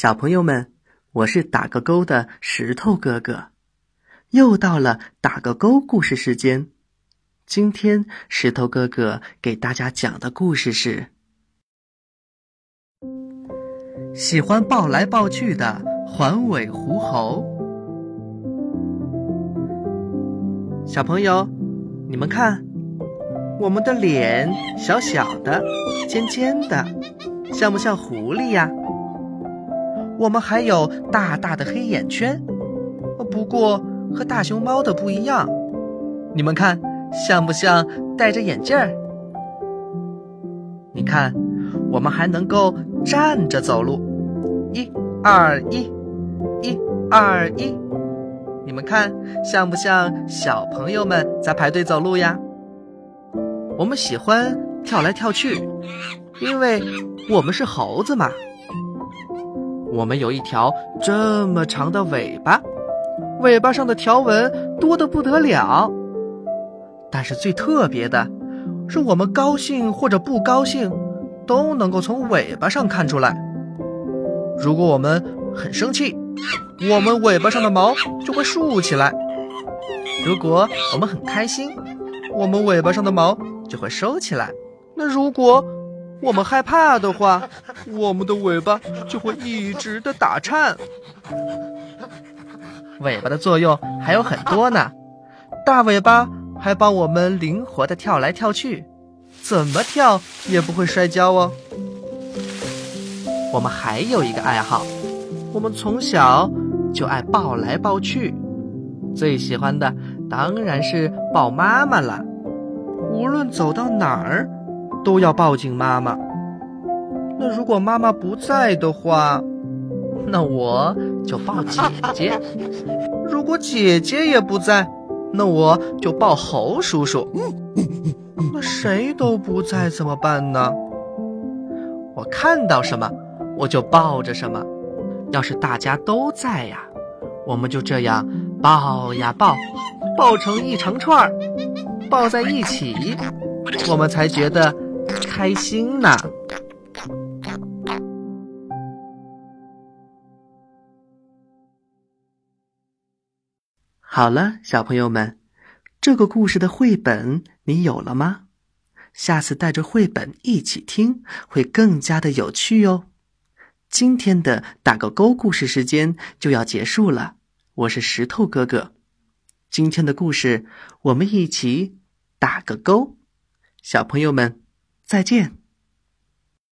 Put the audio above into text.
小朋友们，我是打个勾的石头哥哥，又到了打个勾故事时间。今天石头哥哥给大家讲的故事是：喜欢抱来抱去的环尾狐猴。小朋友，你们看，我们的脸小小的、尖尖的，像不像狐狸呀？我们还有大大的黑眼圈，不过和大熊猫的不一样。你们看，像不像戴着眼镜儿？你看，我们还能够站着走路，一、二、一，一、二、一。你们看，像不像小朋友们在排队走路呀？我们喜欢跳来跳去，因为我们是猴子嘛。我们有一条这么长的尾巴，尾巴上的条纹多得不得了。但是最特别的，是我们高兴或者不高兴，都能够从尾巴上看出来。如果我们很生气，我们尾巴上的毛就会竖起来；如果我们很开心，我们尾巴上的毛就会收起来。那如果……我们害怕的话，我们的尾巴就会一直的打颤。尾巴的作用还有很多呢，大尾巴还帮我们灵活的跳来跳去，怎么跳也不会摔跤哦。我们还有一个爱好，我们从小就爱抱来抱去，最喜欢的当然是抱妈妈了，无论走到哪儿。都要抱紧妈妈。那如果妈妈不在的话，那我就抱姐姐。如果姐姐也不在，那我就抱猴叔叔。那谁都不在怎么办呢？我看到什么，我就抱着什么。要是大家都在呀，我们就这样抱呀抱，抱成一长串儿，抱在一起，我们才觉得。开心呢！好了，小朋友们，这个故事的绘本你有了吗？下次带着绘本一起听，会更加的有趣哦。今天的打个勾故事时间就要结束了，我是石头哥哥。今天的故事我们一起打个勾，小朋友们。再见。